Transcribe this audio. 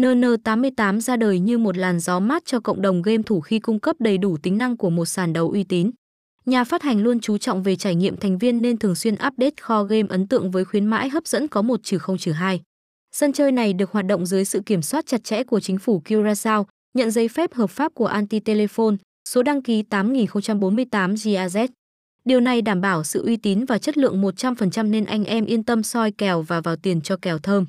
NN88 ra đời như một làn gió mát cho cộng đồng game thủ khi cung cấp đầy đủ tính năng của một sàn đấu uy tín. Nhà phát hành luôn chú trọng về trải nghiệm thành viên nên thường xuyên update kho game ấn tượng với khuyến mãi hấp dẫn có 1 trừ 0 trừ 2. Sân chơi này được hoạt động dưới sự kiểm soát chặt chẽ của chính phủ Curaçao, nhận giấy phép hợp pháp của Antitelephone, số đăng ký 8048 GAZ. Điều này đảm bảo sự uy tín và chất lượng 100% nên anh em yên tâm soi kèo và vào tiền cho kèo thơm.